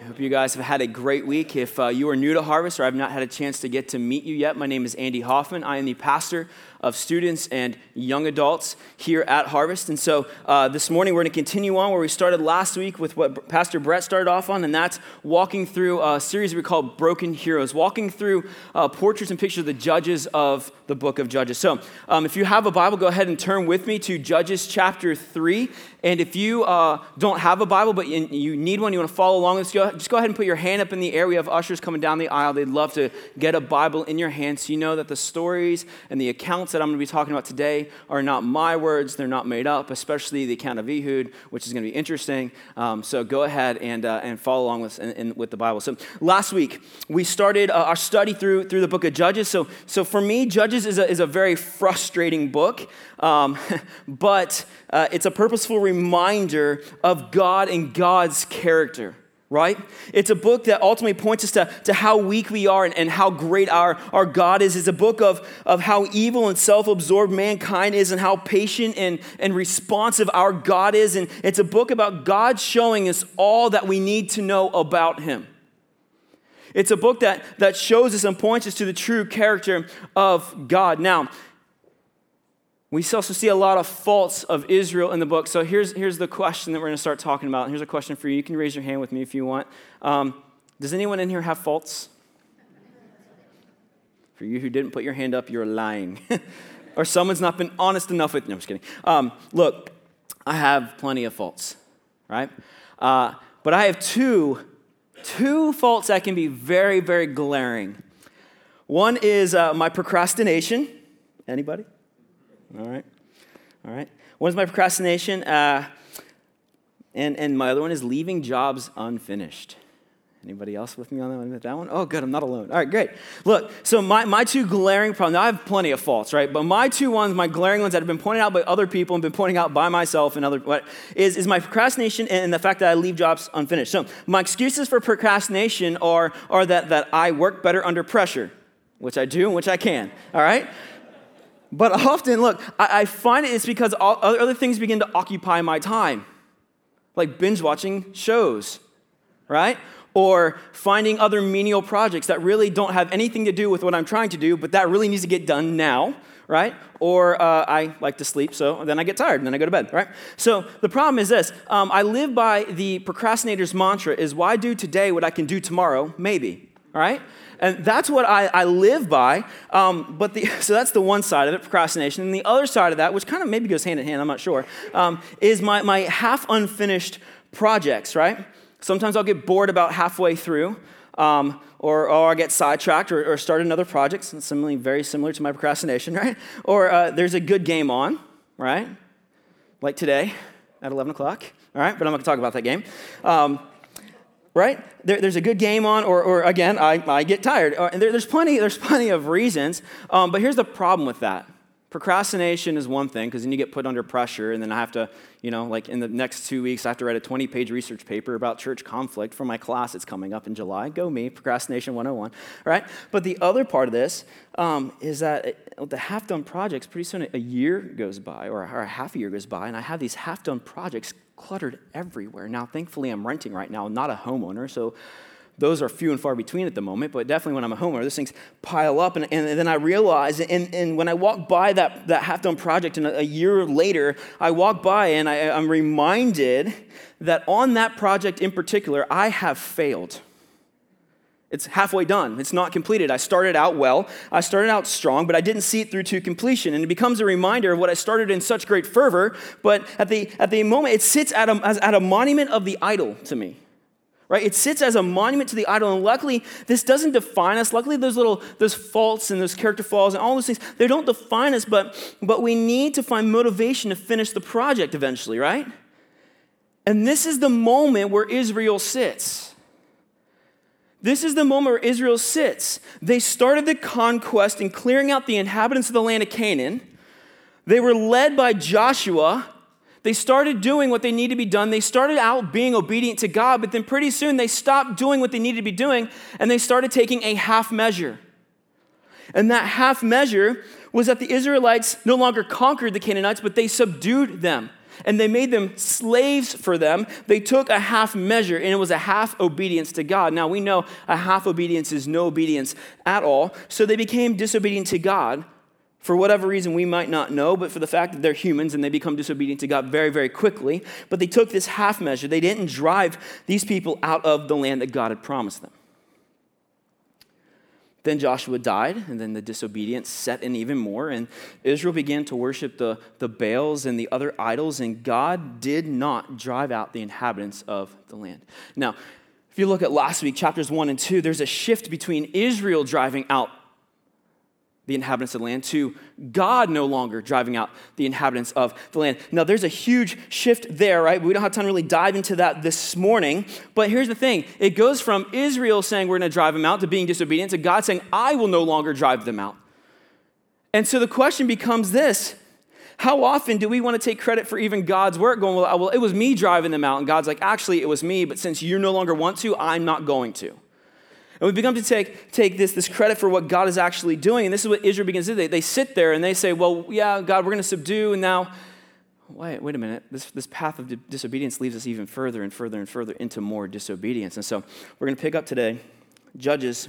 I hope you guys have had a great week. If uh, you are new to Harvest or I've not had a chance to get to meet you yet, my name is Andy Hoffman. I am the pastor of students and young adults here at Harvest. And so uh, this morning we're going to continue on where we started last week with what Pastor Brett started off on, and that's walking through a series we call Broken Heroes, walking through uh, portraits and pictures of the judges of the book of Judges. So um, if you have a Bible, go ahead and turn with me to Judges chapter 3. And if you uh, don't have a Bible, but you need one, you want to follow along, let's go, just go ahead and put your hand up in the air. We have ushers coming down the aisle. They'd love to get a Bible in your hand so you know that the stories and the accounts accounts that I'm going to be talking about today are not my words, they're not made up, especially the account of Ehud, which is going to be interesting. Um, so go ahead and, uh, and follow along with, in, in, with the Bible. So last week, we started uh, our study through, through the book of Judges. So, so for me, Judges is a, is a very frustrating book, um, but uh, it's a purposeful reminder of God and God's character right? It's a book that ultimately points us to, to how weak we are and, and how great our, our God is. It's a book of, of how evil and self absorbed mankind is and how patient and, and responsive our God is. And it's a book about God showing us all that we need to know about Him. It's a book that, that shows us and points us to the true character of God. Now, we also see a lot of faults of Israel in the book. So here's, here's the question that we're going to start talking about. Here's a question for you. You can raise your hand with me if you want. Um, does anyone in here have faults? For you who didn't put your hand up, you're lying. or someone's not been honest enough with. No, I'm just kidding. Um, look, I have plenty of faults, right? Uh, but I have two, two faults that can be very, very glaring. One is uh, my procrastination. Anybody? All right. All right. One is my procrastination, uh, and, and my other one is leaving jobs unfinished. Anybody else with me on that one? That one? Oh, good. I'm not alone. All right, great. Look, so my, my two glaring problems, I have plenty of faults, right? But my two ones, my glaring ones that have been pointed out by other people and been pointing out by myself and other, what, is, is my procrastination and the fact that I leave jobs unfinished. So my excuses for procrastination are, are that, that I work better under pressure, which I do and which I can, all right? But often, look, I, I find it's because other things begin to occupy my time, like binge watching shows, right? Or finding other menial projects that really don't have anything to do with what I'm trying to do, but that really needs to get done now, right? Or uh, I like to sleep, so then I get tired and then I go to bed, right? So the problem is this um, I live by the procrastinator's mantra is why do today what I can do tomorrow? Maybe, all right? And that's what I, I live by. Um, but the, so that's the one side of it, procrastination. And the other side of that, which kind of maybe goes hand in hand, I'm not sure, um, is my, my half unfinished projects, right? Sometimes I'll get bored about halfway through. Um, or, or I get sidetracked or, or start another project, similarly, very similar to my procrastination, right? Or uh, there's a good game on, right? Like today at 11 o'clock, all right? But I'm not gonna talk about that game. Um, right? There, there's a good game on, or, or again, I, I get tired. Uh, there, there's, plenty, there's plenty of reasons, um, but here's the problem with that. Procrastination is one thing because then you get put under pressure, and then I have to, you know, like in the next two weeks, I have to write a 20 page research paper about church conflict for my class that's coming up in July. Go me, Procrastination 101, right? But the other part of this um, is that it, the half done projects, pretty soon a year goes by, or, or a half a year goes by, and I have these half done projects cluttered everywhere. Now, thankfully, I'm renting right now, not a homeowner, so those are few and far between at the moment, but definitely when I'm a homeowner, those things pile up. And, and then I realize, and, and when I walk by that, that half done project, and a, a, year later, I walk by and I, I'm reminded that on that project in particular, I have failed. It's halfway done. It's not completed. I started out well. I started out strong, but I didn't see it through to completion. And it becomes a reminder of what I started in such great fervor, but at the, at the moment, it sits at a, as, at a monument of the idol to me. Right? It sits as a monument to the idol. And luckily, this doesn't define us. Luckily, those little those faults and those character flaws and all those things, they don't define us, but, but we need to find motivation to finish the project eventually, right? And this is the moment where Israel sits. This is the moment where Israel sits. They started the conquest and clearing out the inhabitants of the land of Canaan. They were led by Joshua. They started doing what they needed to be done. They started out being obedient to God, but then pretty soon they stopped doing what they needed to be doing and they started taking a half measure. And that half measure was that the Israelites no longer conquered the Canaanites, but they subdued them and they made them slaves for them. They took a half measure, and it was a half obedience to God. Now, we know a half obedience is no obedience at all. So they became disobedient to God for whatever reason we might not know, but for the fact that they're humans and they become disobedient to God very, very quickly. But they took this half measure. They didn't drive these people out of the land that God had promised them. Then Joshua died, and then the disobedience set in even more, and Israel began to worship the, the Baals and the other idols, and God did not drive out the inhabitants of the land. Now, if you look at last week, chapters 1 and 2, there's a shift between Israel driving out the inhabitants of the land to God no longer driving out the inhabitants of the land. Now, there's a huge shift there, right? We don't have time to really dive into that this morning. But here's the thing it goes from Israel saying we're going to drive them out to being disobedient to God saying, I will no longer drive them out. And so the question becomes this how often do we want to take credit for even God's work, going, well, it was me driving them out? And God's like, actually, it was me, but since you no longer want to, I'm not going to. And we begin to take, take this, this credit for what God is actually doing. And this is what Israel begins to do. They, they sit there and they say, Well, yeah, God, we're going to subdue. And now, wait, wait a minute. This, this path of disobedience leads us even further and further and further into more disobedience. And so we're going to pick up today Judges.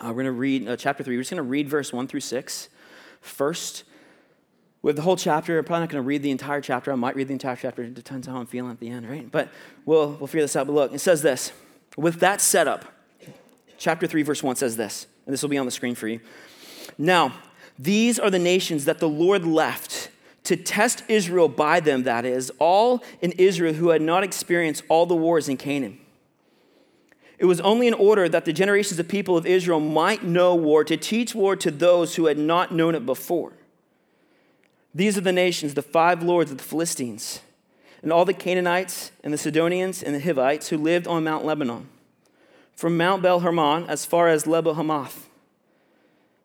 Uh, we're going to read uh, chapter 3. We're just going to read verse 1 through 6 first. With the whole chapter, I'm probably not going to read the entire chapter. I might read the entire chapter. It depends on how I'm feeling at the end, right? But we'll, we'll figure this out. But look, it says this With that setup, chapter 3, verse 1 says this, and this will be on the screen for you. Now, these are the nations that the Lord left to test Israel by them, that is, all in Israel who had not experienced all the wars in Canaan. It was only in order that the generations of people of Israel might know war, to teach war to those who had not known it before. These are the nations, the five lords of the Philistines, and all the Canaanites, and the Sidonians, and the Hivites who lived on Mount Lebanon from Mount Baal Hermon as far as Lebo Hamath.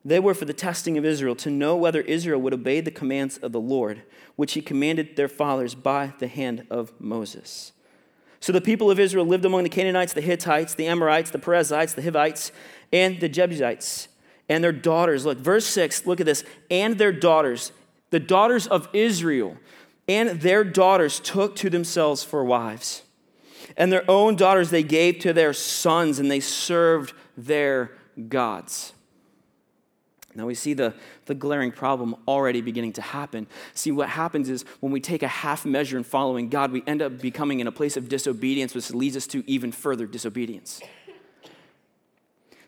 They were for the testing of Israel to know whether Israel would obey the commands of the Lord, which he commanded their fathers by the hand of Moses. So the people of Israel lived among the Canaanites, the Hittites, the Amorites, the Perizzites, the Hivites, and the Jebusites, and their daughters. Look, verse 6, look at this. And their daughters, the daughters of Israel, and their daughters took to themselves for wives and their own daughters they gave to their sons, and they served their gods. Now we see the, the glaring problem already beginning to happen. See, what happens is when we take a half measure in following God, we end up becoming in a place of disobedience, which leads us to even further disobedience.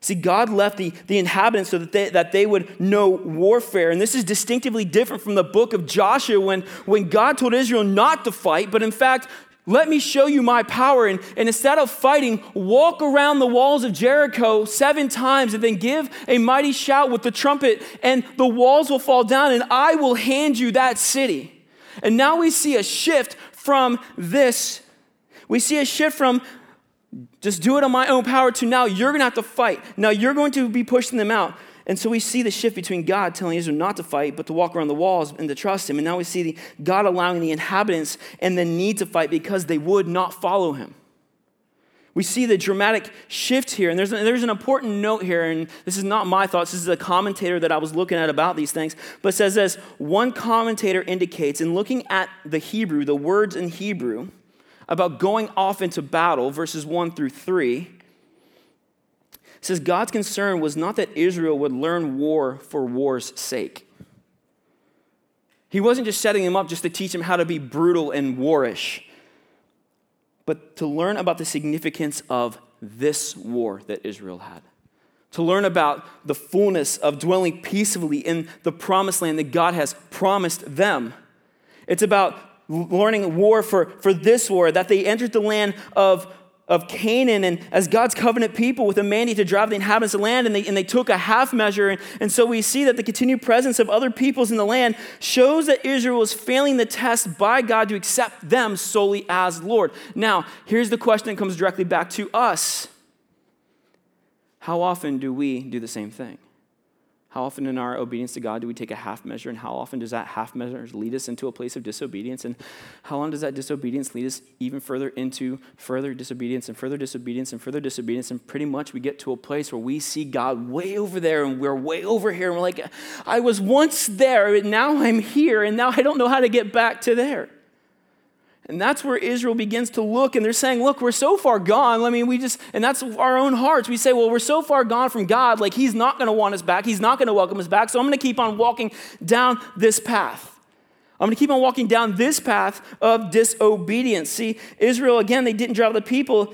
See, God left the, the inhabitants so that they, that they would know warfare. And this is distinctively different from the book of Joshua when, when God told Israel not to fight, but in fact let me show you my power. And, and instead of fighting, walk around the walls of Jericho seven times and then give a mighty shout with the trumpet, and the walls will fall down, and I will hand you that city. And now we see a shift from this. We see a shift from just do it on my own power to now you're going to have to fight. Now you're going to be pushing them out. And so we see the shift between God telling Israel not to fight, but to walk around the walls and to trust Him. And now we see the, God allowing the inhabitants and the need to fight because they would not follow Him. We see the dramatic shift here. And there's, there's an important note here, and this is not my thoughts. This is a commentator that I was looking at about these things. But says this one commentator indicates, in looking at the Hebrew, the words in Hebrew, about going off into battle, verses 1 through 3, says God's concern was not that Israel would learn war for war's sake. He wasn't just setting them up just to teach them how to be brutal and warish, but to learn about the significance of this war that Israel had. To learn about the fullness of dwelling peacefully in the promised land that God has promised them. It's about learning war for, for this war, that they entered the land of of Canaan and as God's covenant people with a mandate to drive the inhabitants of the land, and they, and they took a half measure. And, and so we see that the continued presence of other peoples in the land shows that Israel was failing the test by God to accept them solely as Lord. Now, here's the question that comes directly back to us How often do we do the same thing? How often in our obedience to God do we take a half measure, and how often does that half measure lead us into a place of disobedience? And how long does that disobedience lead us even further into further disobedience and further disobedience and further disobedience? And pretty much we get to a place where we see God way over there and we're way over here, and we're like, I was once there, and now I'm here, and now I don't know how to get back to there. And that's where Israel begins to look, and they're saying, Look, we're so far gone. I mean, we just, and that's our own hearts. We say, Well, we're so far gone from God, like He's not going to want us back. He's not going to welcome us back. So I'm going to keep on walking down this path. I'm going to keep on walking down this path of disobedience. See, Israel, again, they didn't drive the people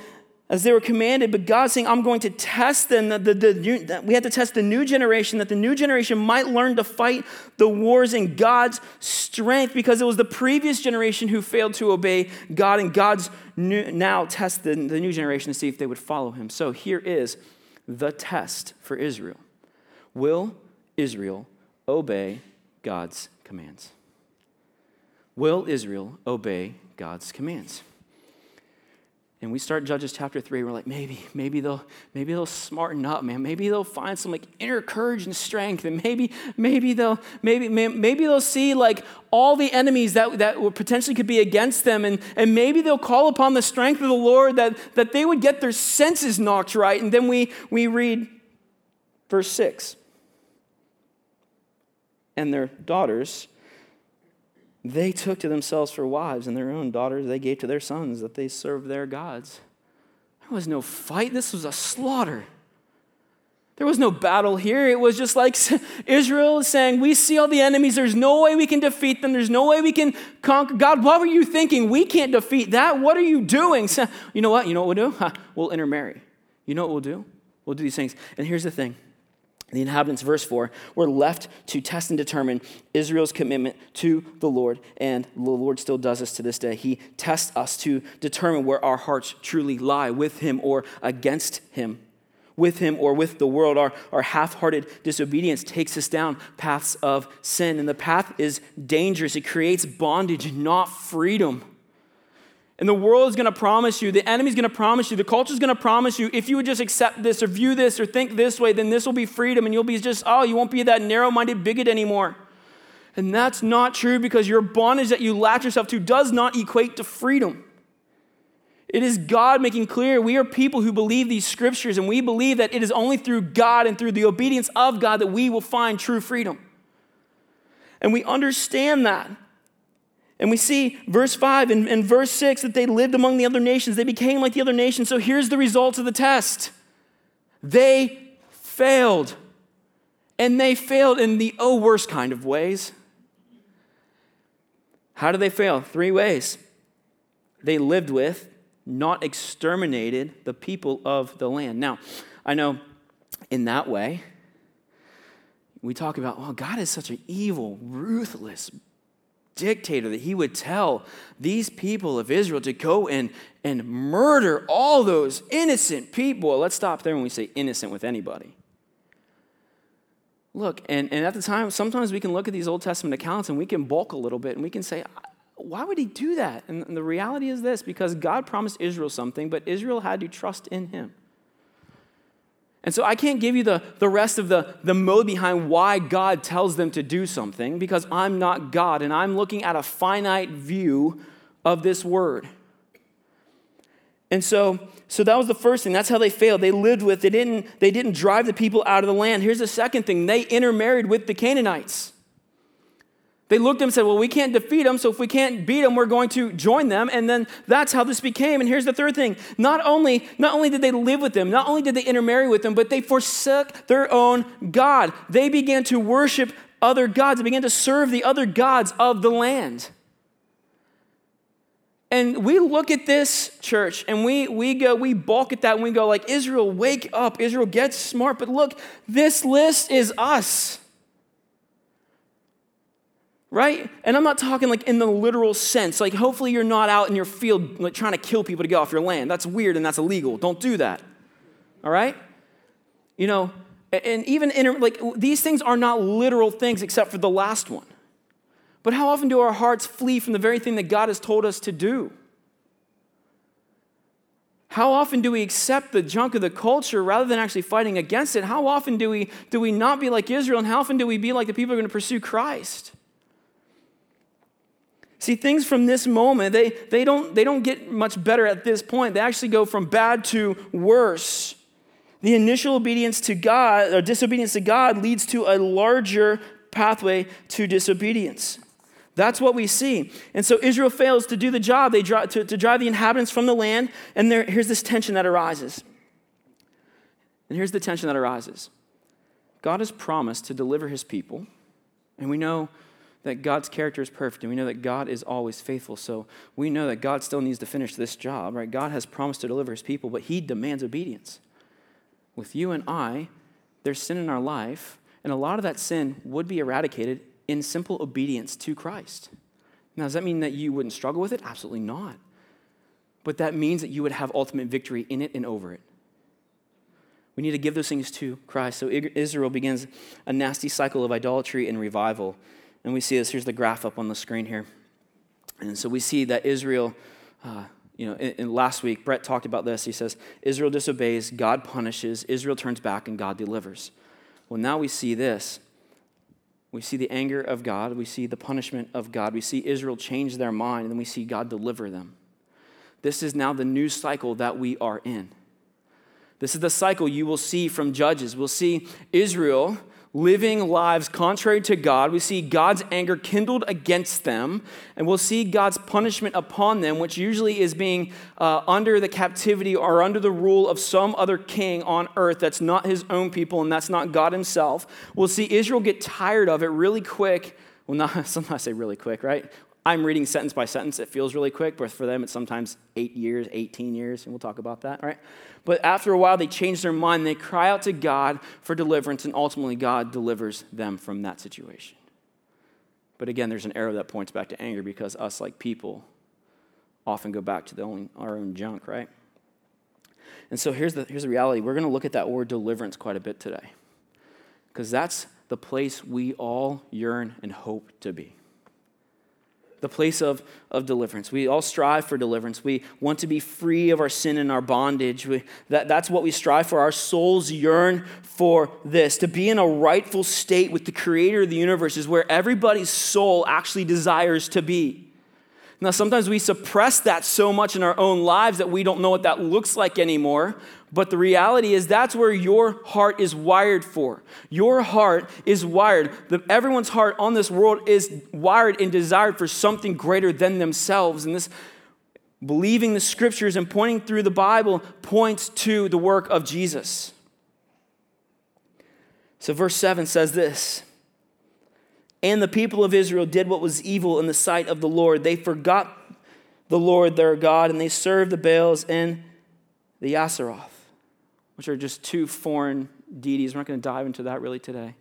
as they were commanded, but God's saying, I'm going to test them. The, the, the, we had to test the new generation, that the new generation might learn to fight the wars in God's strength, because it was the previous generation who failed to obey God, and God's new, now test the, the new generation to see if they would follow him. So here is the test for Israel Will Israel obey God's commands? Will Israel obey God's commands? And we start Judges chapter three. We're like, maybe, maybe they'll, maybe they'll smarten up, man. Maybe they'll find some like inner courage and strength, and maybe, maybe they'll, maybe, maybe they'll see like all the enemies that that potentially could be against them, and and maybe they'll call upon the strength of the Lord that that they would get their senses knocked right. And then we we read verse six. And their daughters they took to themselves for wives, and their own daughters they gave to their sons that they served their gods. There was no fight, this was a slaughter. There was no battle here. It was just like Israel saying, We see all the enemies. There's no way we can defeat them. There's no way we can conquer. God, what were you thinking? We can't defeat that. What are you doing? You know what? You know what we'll do? We'll intermarry. You know what we'll do? We'll do these things. And here's the thing the inhabitants, verse 4, were left to test and determine Israel's commitment to the Lord. And the Lord still does this to this day. He tests us to determine where our hearts truly lie with Him or against Him. With Him or with the world. Our, our half hearted disobedience takes us down paths of sin. And the path is dangerous, it creates bondage, not freedom. And the world is going to promise you, the enemy is going to promise you, the culture is going to promise you, if you would just accept this or view this or think this way, then this will be freedom and you'll be just, oh, you won't be that narrow minded bigot anymore. And that's not true because your bondage that you latch yourself to does not equate to freedom. It is God making clear we are people who believe these scriptures and we believe that it is only through God and through the obedience of God that we will find true freedom. And we understand that. And we see verse 5 and, and, verse 6 that they lived among the other nations. They became like the other nations. So here's the results of the test they failed. And they failed in the oh worst kind of ways. How did they fail? Three ways. They lived with, not exterminated, the people of the land. Now, I know in that way, we talk about, well, God is such an evil, ruthless, dictator that he would tell these people of Israel to go and, and murder all those innocent people. Let's stop there when we say innocent with anybody. Look, and, and at the time, sometimes we can look at these Old Testament accounts and we can bulk a little bit and we can say, why would he do that? And the reality is this because God promised Israel something, but Israel had to trust in him. And so I can't give you the, the rest of the, the mode behind why God tells them to do something because I'm not God and I'm looking at a finite view of this word. And so, so that was the first thing. That's how they failed. They lived with, they didn't, they didn't drive the people out of the land. Here's the second thing they intermarried with the Canaanites. They looked at him and said, Well, we can't defeat them, so if we can't beat them, we're going to join them. And then that's how this became. And here's the third thing. Not only, not only did they live with them, not only did they intermarry with them, but they forsook their own God. They began to worship other gods. They began to serve the other gods of the land. And we look at this church and we, we go, we balk at that and we go like, Israel, wake up. Israel, get smart. But look, this list is us right? And I'm not talking like in the literal sense. Like, hopefully, you're not out in your field like, trying to kill people to get off your land. That's weird and that's illegal. Don't do that. All right? You know, and even in, like these things are not literal things except for the last one. But how often do our hearts flee from the very thing that God has told us to do? How often do we accept the junk of the culture rather than actually fighting against it? How often do we, do we not be like Israel? And how often do we be like the people who are going to pursue Christ? See, things from this moment, they, they, don't, they don't get much better at this point. They actually go from bad to worse. The initial obedience to God, or disobedience to God, leads to a larger pathway to disobedience. That's what we see. And so Israel fails to do the job. They drive, to, to drive the inhabitants from the land, and there, here's this tension that arises. And here's the tension that arises God has promised to deliver his people, and we know that God's character is perfect, and we know that God is always faithful. So we know that God still needs to finish this job, right? God has promised to deliver his people, but he demands obedience. With you and I, there's sin in our life, and a lot of that sin would be eradicated in simple obedience to Christ. Now, does that mean that you wouldn't struggle with it? Absolutely not. But that means that you would have ultimate victory in it and over it. We need to give those things to Christ. So Israel begins a nasty cycle of idolatry and revival. And we see this. Here's the graph up on the screen here. And so we see that Israel, uh, you know, in, in last week, Brett talked about this. He says, Israel disobeys, God punishes, Israel turns back, and God delivers. Well, now we see this we see the anger of God. We see the punishment of God. We see Israel change their mind, and then we see God deliver them. This is now the new cycle that we are in. This is the cycle you will see from Judges. We'll see Israel living lives contrary to God. We see God's anger kindled against them, and we'll see God's punishment upon them, which usually is being uh, under the captivity or under the rule of some other king on earth that's not his own people and that's not God himself. We'll see Israel get tired of it really quick. Well, not sometimes I say really quick, right? I'm reading sentence by sentence. It feels really quick, but for them, it's sometimes eight years, 18 years, and we'll talk about that, right? But after a while, they change their mind. They cry out to God for deliverance, and ultimately, God delivers them from that situation. But again, there's an arrow that points back to anger because us, like people, often go back to the only, our own junk, right? And so here's the, here's the reality we're going to look at that word deliverance quite a bit today because that's the place we all yearn and hope to be the place of, of deliverance. We all strive for deliverance. We want to be free of our sin and our bondage. We, that, that's what we strive for. Our souls yearn for this. To be in a rightful state with the creator of the universe is where everybody's soul actually desires to be. Now, sometimes we suppress that so much in our own lives that we don't know what that looks like anymore. But the reality is, that's where your heart is wired for. Your heart is wired. The, everyone's heart on this world is wired and desired for something greater than themselves. And this believing the scriptures and pointing through the Bible points to the work of Jesus. So, verse 7 says this And the people of Israel did what was evil in the sight of the Lord. They forgot the Lord their God, and they served the Baals and the Asheroth which are just two foreign deities. We're not going to dive into that really today.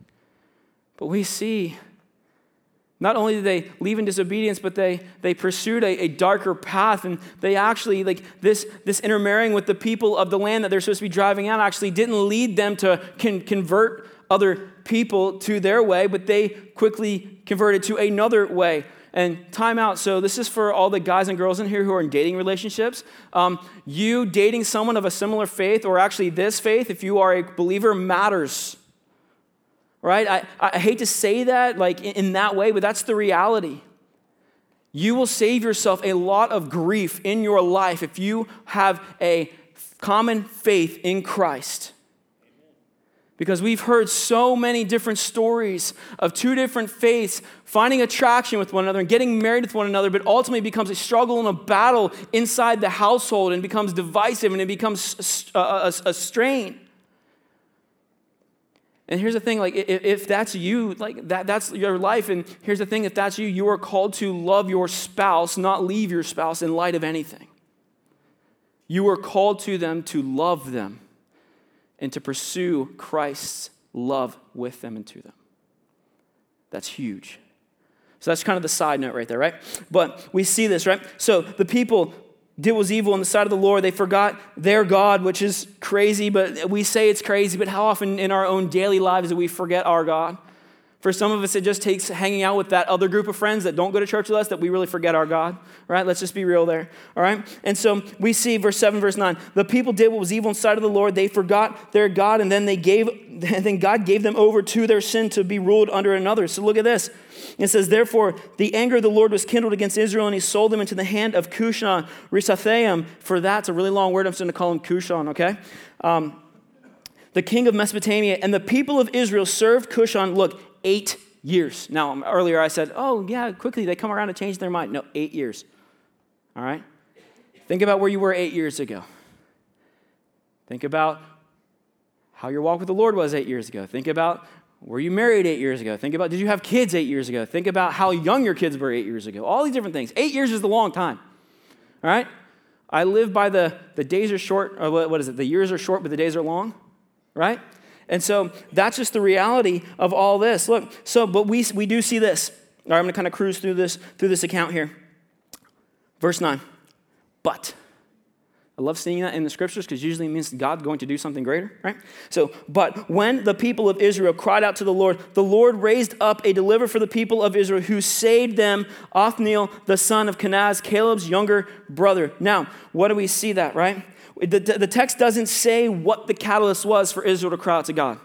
But we see not only did they leave in disobedience, but they, they pursued a, a, darker path. And they actually, like this, this intermarrying with the people of the land that they're supposed to be driving out, actually didn't lead them to con- convert other people to their way, but they quickly converted to another way. And time out. So, this is for all the guys and girls in here who are in dating relationships. Um, you dating someone of a similar faith, or actually this faith, if you are a believer, matters. Right? I, I hate to say that like in, in that way, but that's the reality. You will save yourself a lot of grief in your life if you have a common faith in Christ. Because we've heard so many different stories of two different faiths finding attraction with one another and getting married with one another, but ultimately becomes a struggle and a battle inside the household and becomes divisive and it becomes a, a, a strain. And here's the thing, like if, if that's you, like that, that's your life. And here's the thing, if that's you, you are called to love your spouse, not leave your spouse in light of anything. You are called to them to love them and to pursue Christ's love with them and to them. That's huge. So that's kind of the side note right there, right? But we see this, right? So the people did was evil in the sight of the Lord. They forgot their God, which is crazy, but we say it's crazy. But how often in our own daily lives do we forget our God? For some of us, it just takes hanging out with that other group of friends that don't go to church with us that we really forget our God, right? Let's just be real there, all right? And so we see verse 7, verse 9. The people did what was evil in sight of the Lord. They forgot their God, and then they gave, and then God gave them over to their sin to be ruled under another. So look at this. It says, Therefore, the anger of the Lord was kindled against Israel, and he sold them into the hand of Cushan, Rishathaim. For that's a really long word. I'm just going to call him Cushan, okay? Um, the king of Mesopotamia, and the people of Israel served Cushan, look, eight years. Now, um, earlier I said, oh, yeah, quickly they come around and change their mind. No, eight years. All right? Think about where you were eight years ago. Think about how your walk with the Lord was eight years ago. Think about were you married eight years ago? Think about did you have kids eight years ago? Think about how young your kids were eight years ago. All these different things. Eight years is a long time. All right? I live by the, the days are short, or what is it? The years are short, but the days are long right? And so that's just the reality of all this. Look, so but we we do see this. All right, I'm going to kind of cruise through this through this account here. Verse 9. But I love seeing that in the scriptures because usually it means God's going to do something greater, right? So, but when the people of Israel cried out to the Lord, the Lord raised up a deliverer for the people of Israel who saved them, Othniel, the son of Kenaz, Caleb's younger brother. Now, what do we see that, right? The, the text doesn't say what the catalyst was for Israel to cry out to God.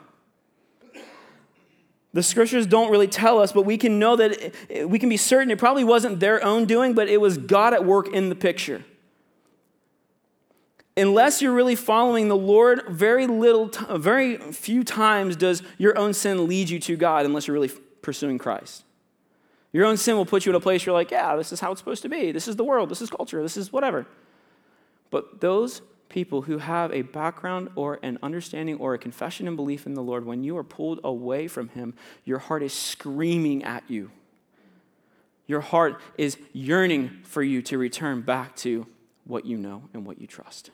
The scriptures don't really tell us, but we can know that it, we can be certain it probably wasn't their own doing, but it was God at work in the picture. Unless you're really following the Lord, very little, very few times does your own sin lead you to God unless you're really pursuing Christ. Your own sin will put you in a place you're like, yeah, this is how it's supposed to be. This is the world. This is culture. This is whatever. But those people who have a background or an understanding or a confession and belief in the Lord, when you are pulled away from Him, your heart is screaming at you. Your heart is yearning for you to return back to what you know and what you trust.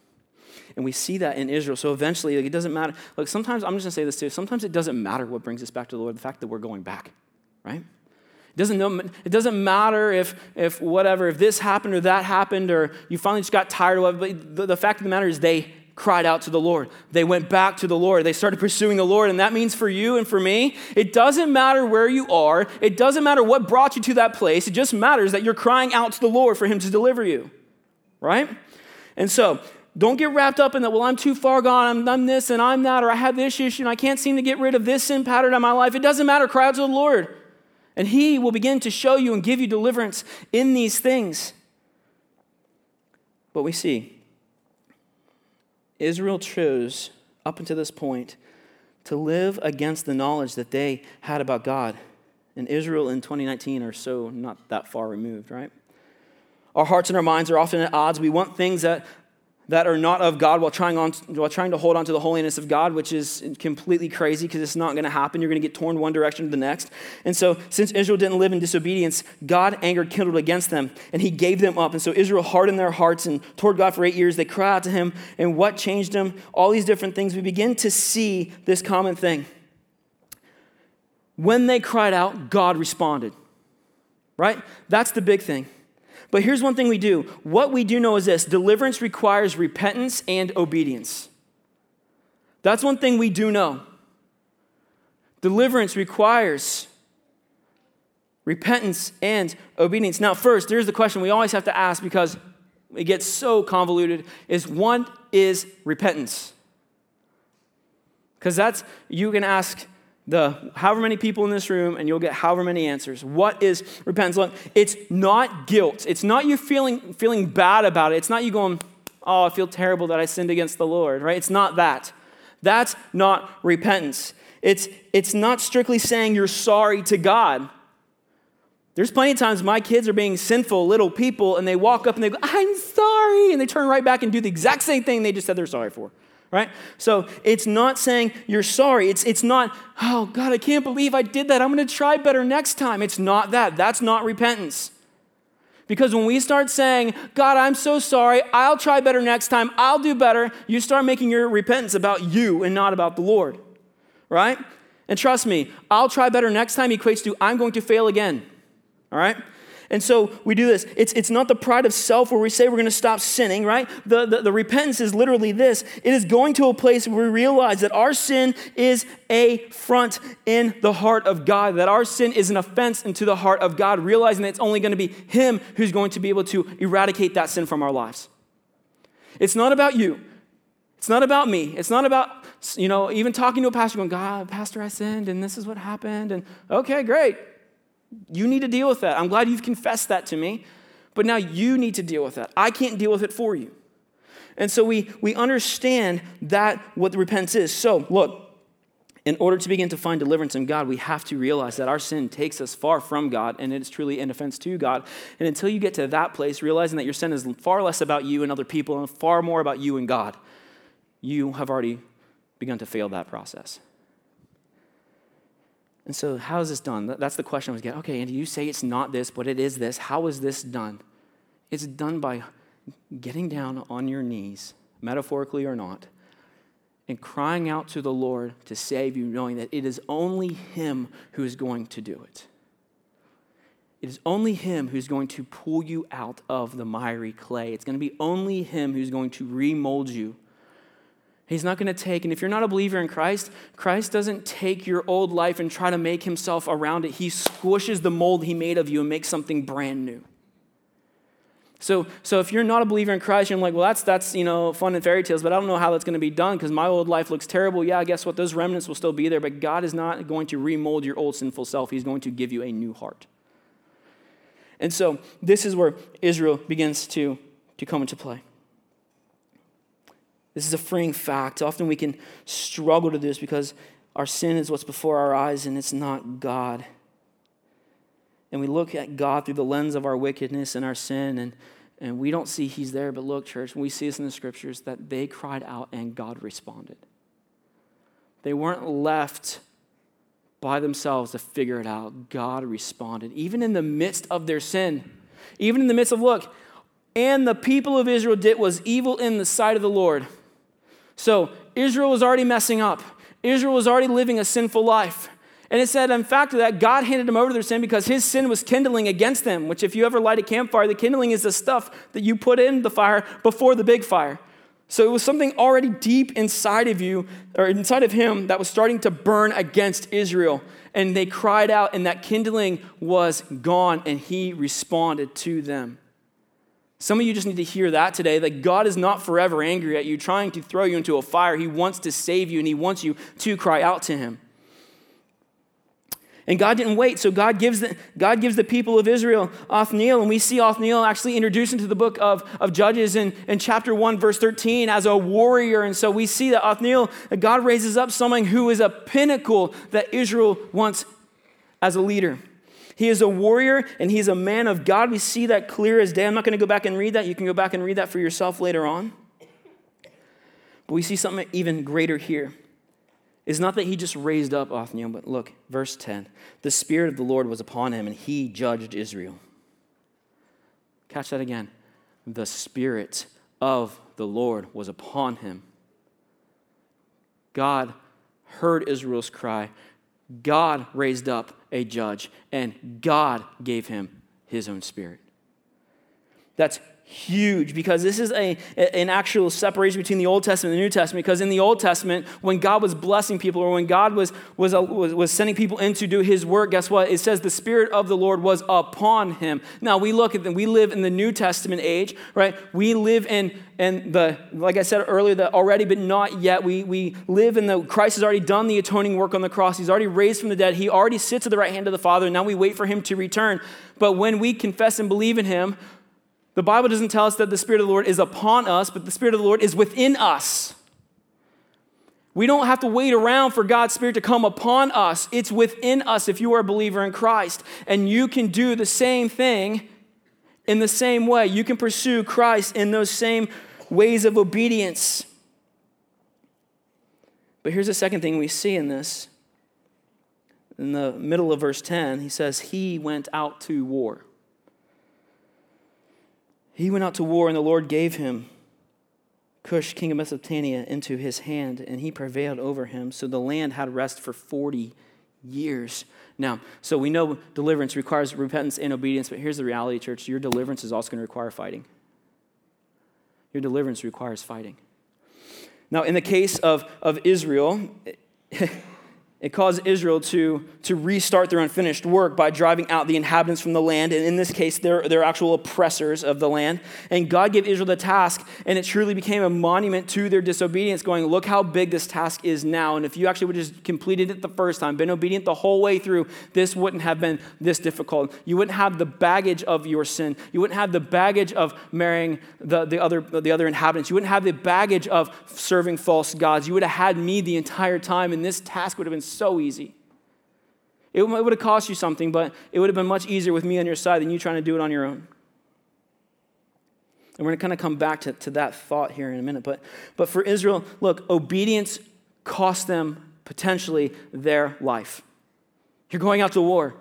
And we see that in Israel. So eventually, like, it doesn't matter. Look, sometimes, I'm just going to say this too. Sometimes it doesn't matter what brings us back to the Lord, the fact that we're going back, right? It doesn't, know, it doesn't matter if, if whatever, if this happened or that happened or you finally just got tired of it. But the, the fact of the matter is they cried out to the Lord. They went back to the Lord. They started pursuing the Lord. And that means for you and for me, it doesn't matter where you are. It doesn't matter what brought you to that place. It just matters that you're crying out to the Lord for Him to deliver you. Right? And so, don't get wrapped up in that, well, I'm too far gone, I'm, I'm this and I'm that, or I have this issue and I can't seem to get rid of this sin pattern in my life. It doesn't matter. Cry out to the Lord. And He will begin to show you and give you deliverance in these things. But we see Israel chose, up until this point, to live against the knowledge that they had about God. And Israel in 2019 are so not that far removed, right? Our hearts and our minds are often at odds. We want things that that are not of God while trying, on, while trying to hold on to the holiness of God, which is completely crazy because it's not going to happen. You're going to get torn one direction to the next. And so, since Israel didn't live in disobedience, God anger kindled against them, and he gave them up. And so, Israel hardened their hearts and toward God for eight years. They cried out to him, and what changed them? All these different things. We begin to see this common thing. When they cried out, God responded. Right? That's the big thing. But here's one thing we do what we do know is this deliverance requires repentance and obedience. That's one thing we do know. Deliverance requires repentance and obedience. Now, first, there's the question we always have to ask because it gets so convoluted is what is repentance? Because that's, you can ask the however many people in this room and you'll get however many answers. What is repentance? Look, it's not guilt. It's not you feeling, feeling bad about it. It's not you going, oh, I feel terrible that I sinned against the Lord, right? It's not that. That's not repentance. It's, it's not strictly saying you're sorry to God. There's plenty of times my kids are being sinful little people and they walk up and they go, I'm sorry. And they turn right back and do the exact same thing they just said they're sorry for right? So it's not saying you're sorry. It's, it's not, oh, God, I can't believe I did that. I'm going to try better next time. It's not that. That's not repentance. Because when we start saying, God, I'm so sorry, I'll try better next time, I'll do better, you start making your repentance about you and not about the Lord, right? And trust me, I'll try better next time equates to I'm going to fail again, all right? And so we do this. It's, it's not the pride of self where we say we're going to stop sinning, right? The, the, the, repentance is literally this it is going to a place where we realize that our sin is a front in the heart of God, that our sin is an offense into the heart of God, realizing that it's only going to be Him who's going to be able to eradicate that sin from our lives. It's not about you. It's not about me. It's not about, you know, even talking to a pastor going, God, Pastor, I sinned and this is what happened. And okay, great. You need to deal with that. I'm glad you've confessed that to me, but now you need to deal with that. I can't deal with it for you. And so we, we understand that what the repentance is. So, look, in order to begin to find deliverance in God, we have to realize that our sin takes us far from God and it's truly an offense to God. And until you get to that place, realizing that your sin is far less about you and other people and far more about you and God, you have already begun to fail that process. And so, how is this done? That's the question I was getting. Okay, and you say it's not this, but it is this. How is this done? It's done by getting down on your knees, metaphorically or not, and crying out to the Lord to save you, knowing that it is only Him who is going to do it. It is only Him who's going to pull you out of the miry clay. It's going to be only Him who's going to remold you He's not going to take, and if you're not a believer in Christ, Christ doesn't take your old life and try to make himself around it. He squishes the mold he made of you and makes something brand new. So, so if you're not a believer in Christ, you're like, well, that's, that's you know, fun and fairy tales, but I don't know how that's going to be done because my old life looks terrible. Yeah, guess what? Those remnants will still be there, but God is not going to remold your old sinful self. He's going to give you a new heart. And so this is where Israel begins to, to come into play. This is a freeing fact. Often we can struggle to do this because our sin is what's before our eyes and it's not God. And we look at God through the lens of our wickedness and our sin, and, and we don't see He's there. But look, church, we see this in the scriptures that they cried out and God responded. They weren't left by themselves to figure it out. God responded, even in the midst of their sin. Even in the midst of, look, and the people of Israel did was evil in the sight of the Lord. So Israel was already messing up. Israel was already living a sinful life. And it said, in fact, that God handed them over to their sin because his sin was kindling against them, which, if you ever light a campfire, the kindling is the stuff that you put in the fire before the big fire. So it was something already deep inside of you, or inside of him, that was starting to burn against Israel. And they cried out, and that kindling was gone, and he responded to them. Some of you just need to hear that today that God is not forever angry at you, trying to throw you into a fire. He wants to save you and He wants you to cry out to Him. And God didn't wait, so God gives the, God gives the people of Israel Othniel, and we see Othniel actually introduced into the book of, of Judges in, in chapter 1, verse 13, as a warrior. And so we see that Othniel, God raises up someone who is a pinnacle that Israel wants as a leader. He is a warrior and he's a man of God. We see that clear as day. I'm not going to go back and read that. You can go back and read that for yourself later on. But we see something even greater here. It's not that he just raised up Othniel, but look, verse 10. The Spirit of the Lord was upon him, and he judged Israel. Catch that again. The Spirit of the Lord was upon him. God heard Israel's cry. God raised up a judge, and God gave him his own spirit. That's huge because this is a, an actual separation between the Old Testament and the New Testament. Because in the Old Testament, when God was blessing people or when God was, was, uh, was, was sending people in to do his work, guess what? It says the Spirit of the Lord was upon him. Now we look at them, we live in the New Testament age, right? We live in, in the, like I said earlier, the already but not yet. We, we live in the, Christ has already done the atoning work on the cross. He's already raised from the dead. He already sits at the right hand of the Father. And now we wait for him to return. But when we confess and believe in him, the Bible doesn't tell us that the Spirit of the Lord is upon us, but the Spirit of the Lord is within us. We don't have to wait around for God's Spirit to come upon us. It's within us if you are a believer in Christ. And you can do the same thing in the same way. You can pursue Christ in those same ways of obedience. But here's the second thing we see in this. In the middle of verse 10, he says, He went out to war. He went out to war, and the Lord gave him Cush, king of Mesopotamia, into his hand, and he prevailed over him. So the land had rest for 40 years. Now, so we know deliverance requires repentance and obedience, but here's the reality, church your deliverance is also going to require fighting. Your deliverance requires fighting. Now, in the case of, of Israel, It caused Israel to, to restart their unfinished work by driving out the inhabitants from the land. And in this case, they're, they're actual oppressors of the land. And God gave Israel the task, and it truly became a monument to their disobedience, going, Look how big this task is now. And if you actually would have just completed it the first time, been obedient the whole way through, this wouldn't have been this difficult. You wouldn't have the baggage of your sin. You wouldn't have the baggage of marrying the, the, other, the other inhabitants. You wouldn't have the baggage of serving false gods. You would have had me the entire time, and this task would have been so easy. It would have cost you something, but it would have been much easier with me on your side than you trying to do it on your own. And we're going to kind of come back to, to that thought here in a minute. But, but for Israel, look, obedience cost them potentially their life. You're going out to war.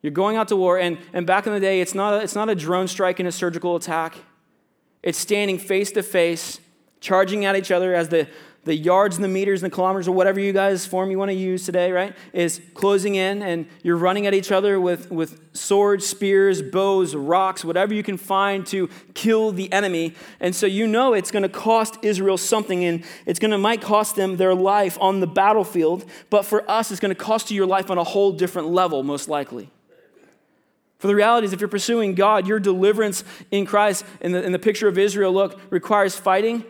You're going out to war, and, and back in the day, it's not, a, it's not a drone strike and a surgical attack. It's standing face to face, charging at each other as the, the yards and the meters and the kilometers or whatever you guys form you want to use today, right, is closing in and you're running at each other with, with swords, spears, bows, rocks, whatever you can find to kill the enemy. And so you know it's going to cost Israel something and it's going to might cost them their life on the battlefield, but for us it's going to cost you your life on a whole different level most likely. For the reality is, if you're pursuing God, your deliverance in Christ, in the, in the picture of Israel, look, requires fighting,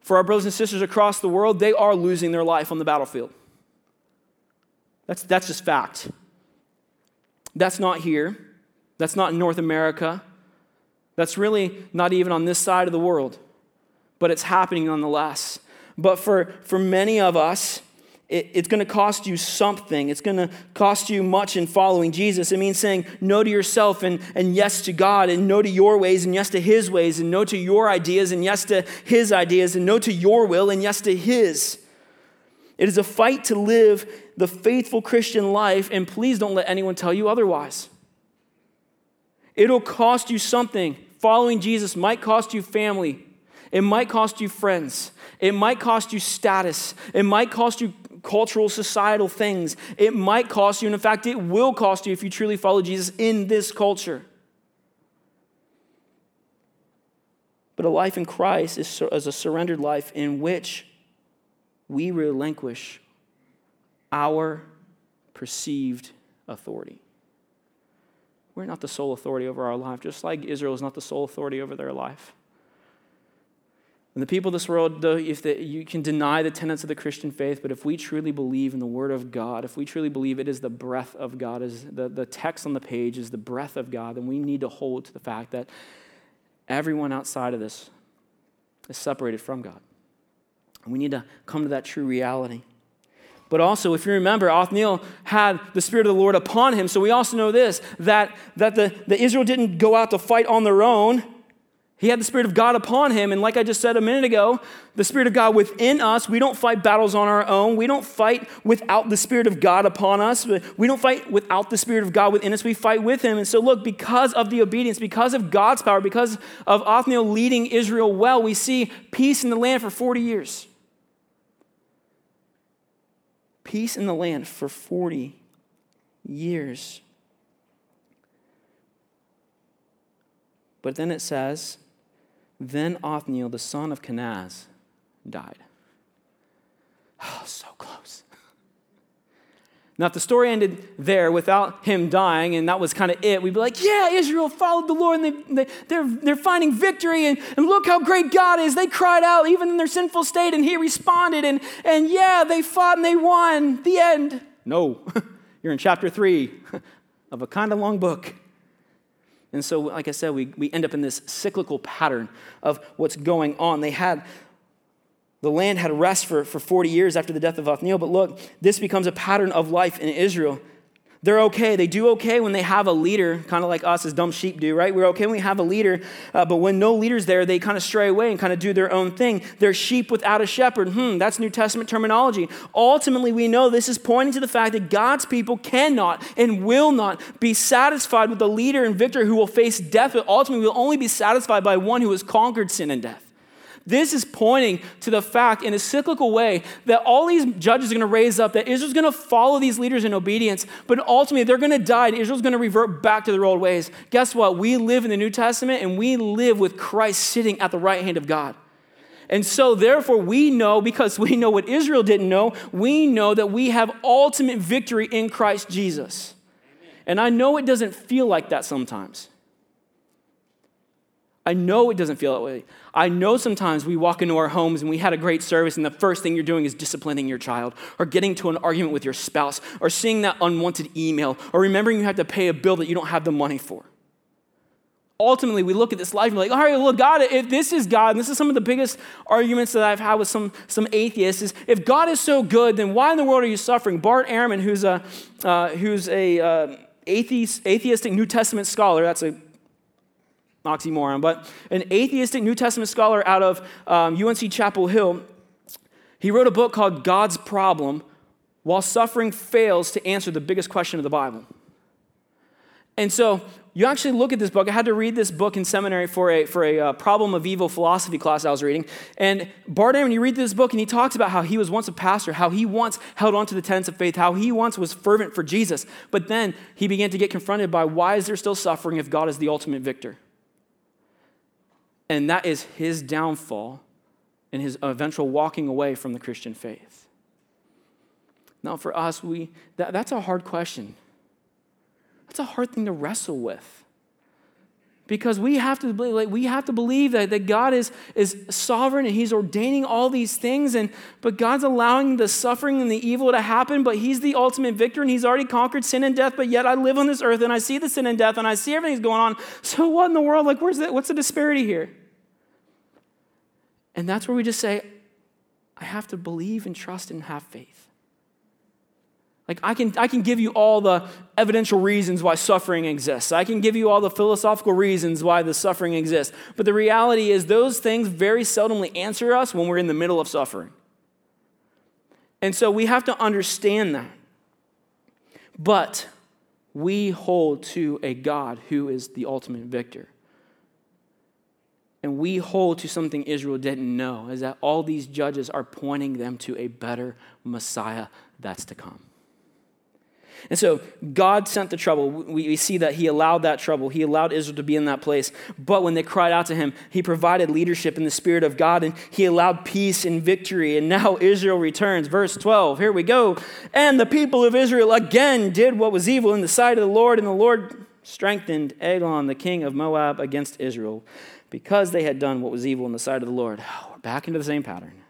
for our brothers and sisters across the world, they are losing their life on the battlefield. That's, that's just fact. That's not here. That's not in North America. That's really not even on this side of the world. But it's happening nonetheless. But for, for many of us, it, it's going to cost you something. It's going to cost you much in following Jesus. It means saying no to yourself and, and yes to God, and no to your ways and yes to His ways, and no to your ideas and yes to His ideas, and no to your will and yes to His. It is a fight to live the faithful Christian life, and please don't let anyone tell you otherwise. It'll cost you something. Following Jesus might cost you family, it might cost you friends. It might cost you status. It might cost you cultural, societal things. It might cost you, and in fact, it will cost you if you truly follow Jesus in this culture. But a life in Christ is, is a surrendered life in which we relinquish our perceived authority. We're not the sole authority over our life, just like Israel is not the sole authority over their life. And the people of this world, though, if you can deny the tenets of the Christian faith, but if we truly believe in the Word of God, if we truly believe it is the breath of God, is the, the text on the page is the breath of God, then we need to hold to the fact that everyone outside of this is separated from God. And we need to come to that true reality. But also, if you remember, Othniel had the Spirit of the Lord upon him. So we also know this that, that the, the Israel didn't go out to fight on their own he had the Spirit of God upon him. And like I just said a minute ago, the Spirit of God within us, we don't fight battles on our own. We don't fight without the Spirit of God upon us. We don't fight without the Spirit of God within us. We fight with Him. And so, look, because of the obedience, because of God's power, because of Othniel leading Israel well, we see peace in the land for 40 years. Peace in the land for 40 years. But then it says, then Othniel, the son of Kenaz, died. Oh, so close. Now, if the story ended there without him dying, and that was kind of it, we'd be like, yeah, Israel followed the Lord, and they, they, they're, they're finding victory, and, and look how great God is. They cried out even in their sinful state, and he responded, and, and yeah, they fought and they won. The end. No, you're in chapter three of a kind of long book. And so, like I said, we, we end up in this cyclical pattern of what's going on. They had, the land had rest for, for 40 years after the death of Othniel, but look, this becomes a pattern of life in Israel. They're okay. They do okay when they have a leader, kind of like us as dumb sheep do, right? We're okay when we have a leader, uh, but when no leader's there, they kind of stray away and kind of do their own thing. They're sheep without a shepherd. Hmm, that's New Testament terminology. Ultimately, we know this is pointing to the fact that God's people cannot and will not be satisfied with a leader and victor who will face death, but ultimately will only be satisfied by one who has conquered sin and death. This is pointing to the fact in a cyclical way that all these judges are going to raise up, that Israel's going to follow these leaders in obedience, but ultimately they're going to die and Israel's going to revert back to their old ways. Guess what? We live in the New Testament and we live with Christ sitting at the right hand of God. And so, therefore, we know, because we know what Israel didn't know, we know that we have ultimate victory in Christ Jesus. And I know it doesn't feel like that sometimes. I know it doesn't feel that way. I know sometimes we walk into our homes and we had a great service, and the first thing you're doing is disciplining your child, or getting to an argument with your spouse, or seeing that unwanted email, or remembering you have to pay a bill that you don't have the money for. Ultimately, we look at this life and we're like, all right, look, God, if this is God, and this is some of the biggest arguments that I've had with some, some atheists, is if God is so good, then why in the world are you suffering? Bart Ehrman, who's a, uh, who's a uh, atheist, atheistic New Testament scholar, that's a oxymoron, but an atheistic New Testament scholar out of um, UNC Chapel Hill, he wrote a book called God's Problem While Suffering Fails to Answer the Biggest Question of the Bible. And so you actually look at this book. I had to read this book in seminary for a, for a uh, problem of evil philosophy class I was reading. And Bart Ehrman, you read this book, and he talks about how he was once a pastor, how he once held on to the tenets of faith, how he once was fervent for Jesus. But then he began to get confronted by why is there still suffering if God is the ultimate victor? And that is his downfall and his eventual walking away from the Christian faith. Now, for us, we, that, that's a hard question. That's a hard thing to wrestle with. Because we have to believe, like, we have to believe that, that God is, is sovereign and He's ordaining all these things, and but God's allowing the suffering and the evil to happen, but He's the ultimate victor and He's already conquered sin and death, but yet I live on this earth and I see the sin and death and I see everything's going on. So what in the world? Like, where's the, what's the disparity here? And that's where we just say, I have to believe and trust and have faith. Like, I can, I can give you all the evidential reasons why suffering exists. I can give you all the philosophical reasons why the suffering exists. But the reality is, those things very seldomly answer us when we're in the middle of suffering. And so we have to understand that. But we hold to a God who is the ultimate victor. And we hold to something Israel didn't know, is that all these judges are pointing them to a better Messiah that's to come. And so God sent the trouble. We, see that He allowed that trouble. He allowed Israel to be in that place. But when they cried out to Him, He provided leadership in the Spirit of God and He allowed peace and victory. And now Israel returns. Verse 12, here we go. And the people of Israel again did what was evil in the sight of the Lord, and the Lord strengthened Eglon, the king of Moab, against Israel because they had done what was evil in the sight of the Lord. We're back into the same pattern.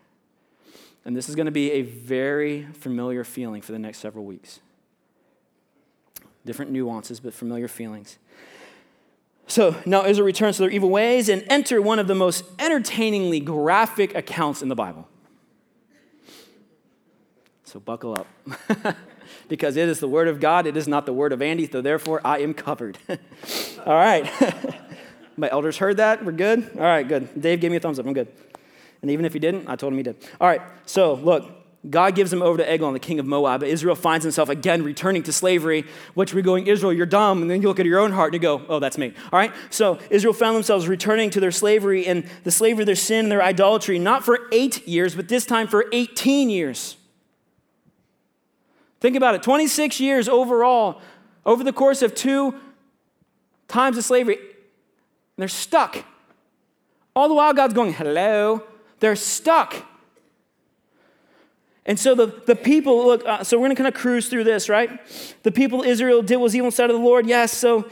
And this is going to be a very familiar feeling for the next several weeks different nuances, but familiar feelings. So now Israel returns to their evil ways and enter one of the most entertainingly graphic accounts in the Bible. So buckle up. because it is the word of God, it is not the word of Andy, so therefore I am covered. All right. My elders heard that. We're good? All right, good. Dave gave me a thumbs up. I'm good. And even if he didn't, I told him he did. All right, so look, God gives him over to Eglon, the king of Moab. Israel finds himself again returning to slavery, which we're going, Israel, you're dumb. And then you look at your own heart and you go, oh, that's me. All right? So Israel found themselves returning to their slavery and the slavery of their sin and their idolatry, not for eight years, but this time for 18 years. Think about it 26 years overall, over the course of two times of slavery. They're stuck. All the while, God's going, hello. They're stuck. And so the, the people, look, uh, so we're going to kind of cruise through this, right? The people Israel did was evil inside of the Lord. Yes, so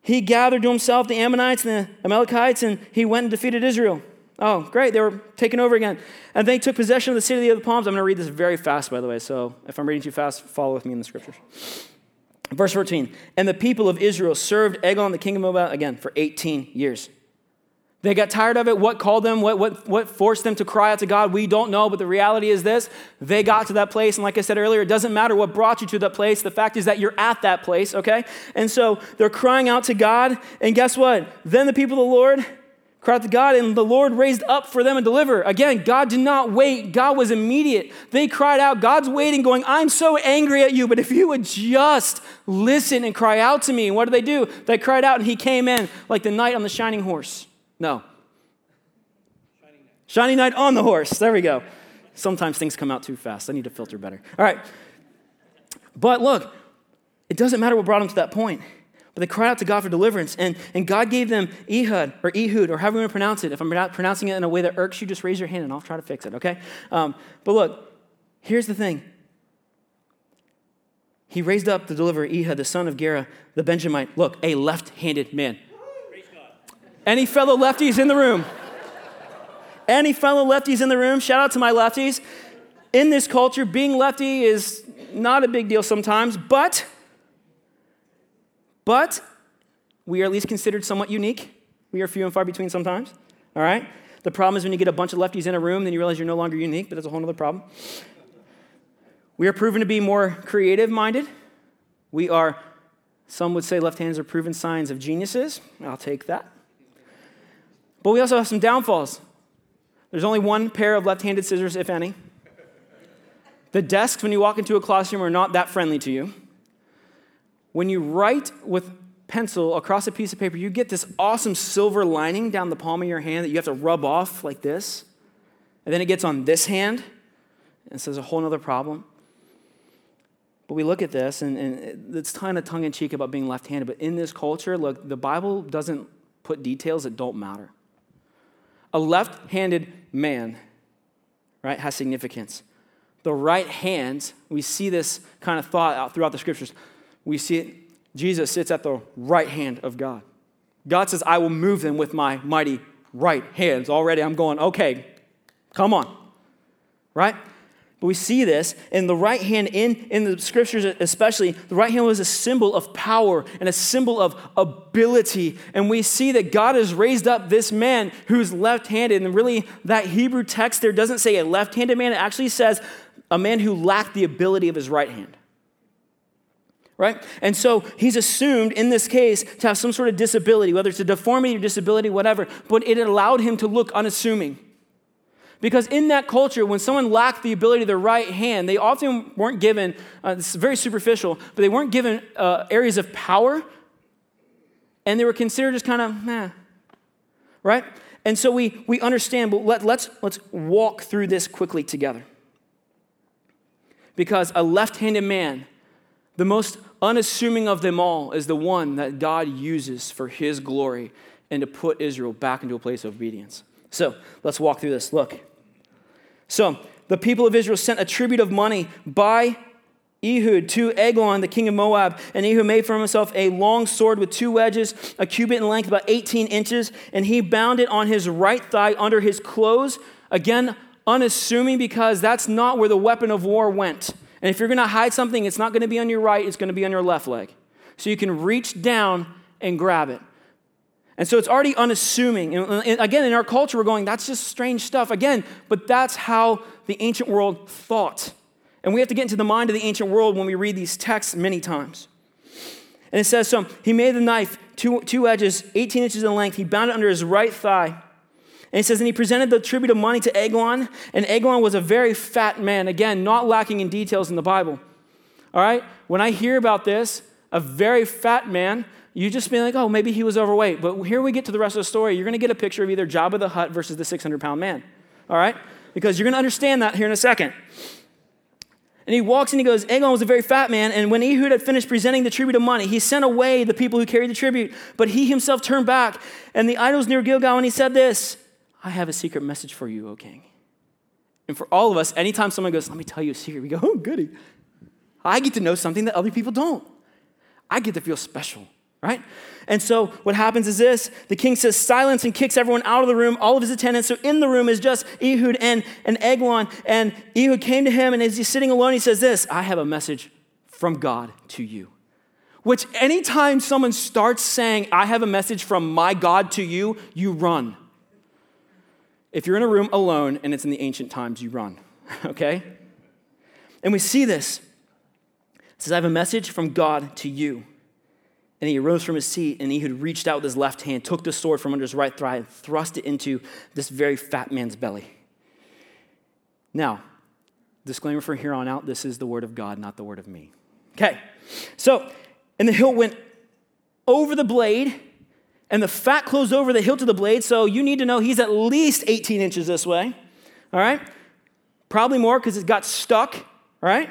he gathered to himself the Ammonites and the Amalekites, and he went and defeated Israel. Oh, great, they were taken over again. And they took possession of the city of the palms. I'm going to read this very fast, by the way, so if I'm reading too fast, follow with me in the scriptures. Verse 14, and the people of Israel served Eglon, the king of Moab, again for 18 years. They got tired of it. What called them? What, what, what forced them to cry out to God? We don't know, but the reality is this they got to that place. And like I said earlier, it doesn't matter what brought you to that place. The fact is that you're at that place, okay? And so they're crying out to God. And guess what? Then the people of the Lord cried out to God, and the Lord raised up for them and deliver. Again, God did not wait, God was immediate. They cried out, God's waiting, going, I'm so angry at you, but if you would just listen and cry out to me. What did they do? They cried out, and He came in like the knight on the shining horse. No. Shining knight on the horse. There we go. Sometimes things come out too fast. I need to filter better. All right. But look, it doesn't matter what brought them to that point. But they cried out to God for deliverance, and, and God gave them Ehud, or Ehud, or however you want to pronounce it. If I'm not pronouncing it in a way that irks you, just raise your hand and I'll try to fix it, okay? Um, but look, here's the thing. He raised up the deliverer, Ehud, the son of Gera, the Benjamite. Look, a left handed man. Any fellow lefties in the room? Any fellow lefties in the room? Shout out to my lefties. In this culture, being lefty is not a big deal sometimes, but but we are at least considered somewhat unique. We are few and far between sometimes. All right? The problem is when you get a bunch of lefties in a room, then you realize you're no longer unique, but that's a whole other problem. We are proven to be more creative minded. We are, some would say left hands are proven signs of geniuses. I'll take that. But we also have some downfalls. There's only one pair of left handed scissors, if any. The desks, when you walk into a classroom, are not that friendly to you. When you write with pencil across a piece of paper, you get this awesome silver lining down the palm of your hand that you have to rub off like this. And then it gets on this hand, and so there's a whole other problem. But we look at this, and, and it's kind of tongue in cheek about being left handed. But in this culture, look, the Bible doesn't put details that don't matter. A left handed man, right, has significance. The right hand, we see this kind of thought out throughout the scriptures we see it, Jesus sits at the right hand of God. God says, I will move them with my mighty right hands. Already I'm going, okay, come on. Right? But we see this in the right hand, in, in the scriptures especially, the right hand was a symbol of power and a symbol of ability. And we see that God has raised up this man who's left handed. And really, that Hebrew text there doesn't say a left handed man, it actually says a man who lacked the ability of his right hand right? And so he's assumed in this case to have some sort of disability, whether it's a deformity or disability, whatever, but it allowed him to look unassuming. Because in that culture, when someone lacked the ability of their right hand, they often weren't given, uh, this is very superficial, but they weren't given uh, areas of power, and they were considered just kind of, right? And so we, we understand, but let, let's, let's walk through this quickly together. Because a left handed man the most unassuming of them all is the one that God uses for his glory and to put Israel back into a place of obedience. So let's walk through this. Look. So the people of Israel sent a tribute of money by Ehud to Eglon, the king of Moab, and Ehud made for himself a long sword with two wedges, a cubit in length, about 18 inches, and he bound it on his right thigh under his clothes. Again, unassuming because that's not where the weapon of war went. And if you're going to hide something, it's not going to be on your right, it's going to be on your left leg. So you can reach down and grab it. And so it's already unassuming. And again, in our culture, we're going, that's just strange stuff. Again, but that's how the ancient world thought. And we have to get into the mind of the ancient world when we read these texts many times. And it says, so he made the knife, two, two edges, 18 inches in length. He bound it under his right thigh. And he says, and he presented the tribute of money to Eglon, and Eglon was a very fat man. Again, not lacking in details in the Bible. All right? When I hear about this, a very fat man, you just be like, oh, maybe he was overweight. But here we get to the rest of the story. You're going to get a picture of either Jabba the Hutt versus the 600 pound man. All right? Because you're going to understand that here in a second. And he walks and he goes, Eglon was a very fat man, and when Ehud had finished presenting the tribute of money, he sent away the people who carried the tribute. But he himself turned back, and the idols near Gilgal, and he said this I have a secret message for you, O king. And for all of us, anytime someone goes, Let me tell you a secret, we go, Oh, goody. I get to know something that other people don't. I get to feel special, right? And so what happens is this the king says silence and kicks everyone out of the room, all of his attendants. So in the room is just Ehud and, and Eglon. And Ehud came to him, and as he's sitting alone, he says this I have a message from God to you. Which anytime someone starts saying, I have a message from my God to you, you run. If you're in a room alone and it's in the ancient times, you run, okay? And we see this. It says, I have a message from God to you. And he arose from his seat, and he had reached out with his left hand, took the sword from under his right thigh, and thrust it into this very fat man's belly. Now, disclaimer from here on out this is the word of God, not the word of me. Okay, so, and the hilt went over the blade And the fat closed over the hilt of the blade, so you need to know he's at least 18 inches this way. All right? Probably more because it got stuck, right?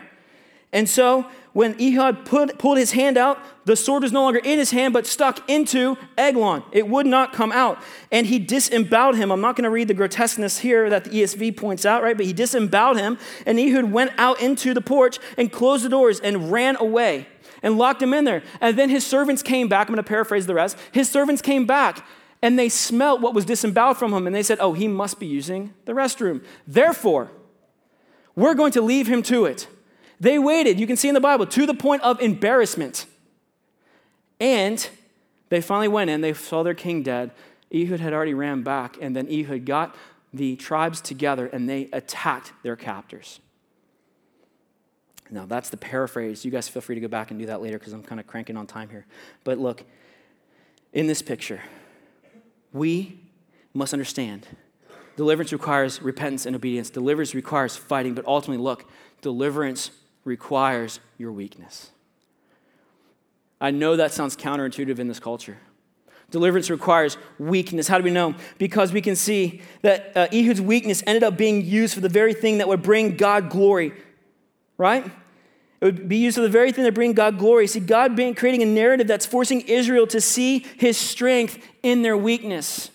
And so when Ehud put, pulled his hand out, the sword was no longer in his hand, but stuck into Eglon. It would not come out. And he disemboweled him. I'm not going to read the grotesqueness here that the ESV points out, right? But he disemboweled him. And Ehud went out into the porch and closed the doors and ran away and locked him in there. And then his servants came back. I'm going to paraphrase the rest. His servants came back and they smelt what was disemboweled from him. And they said, Oh, he must be using the restroom. Therefore, we're going to leave him to it. They waited, you can see in the Bible, to the point of embarrassment. And they finally went in, they saw their king dead. Ehud had already ran back, and then Ehud got the tribes together and they attacked their captors. Now, that's the paraphrase. You guys feel free to go back and do that later because I'm kind of cranking on time here. But look, in this picture, we must understand deliverance requires repentance and obedience. Deliverance requires fighting, but ultimately, look, deliverance requires your weakness. I know that sounds counterintuitive in this culture. Deliverance requires weakness. How do we know? Because we can see that uh, Ehud's weakness ended up being used for the very thing that would bring God glory, right? It would be used for the very thing that bring God glory. See, God being creating a narrative that's forcing Israel to see his strength in their weakness.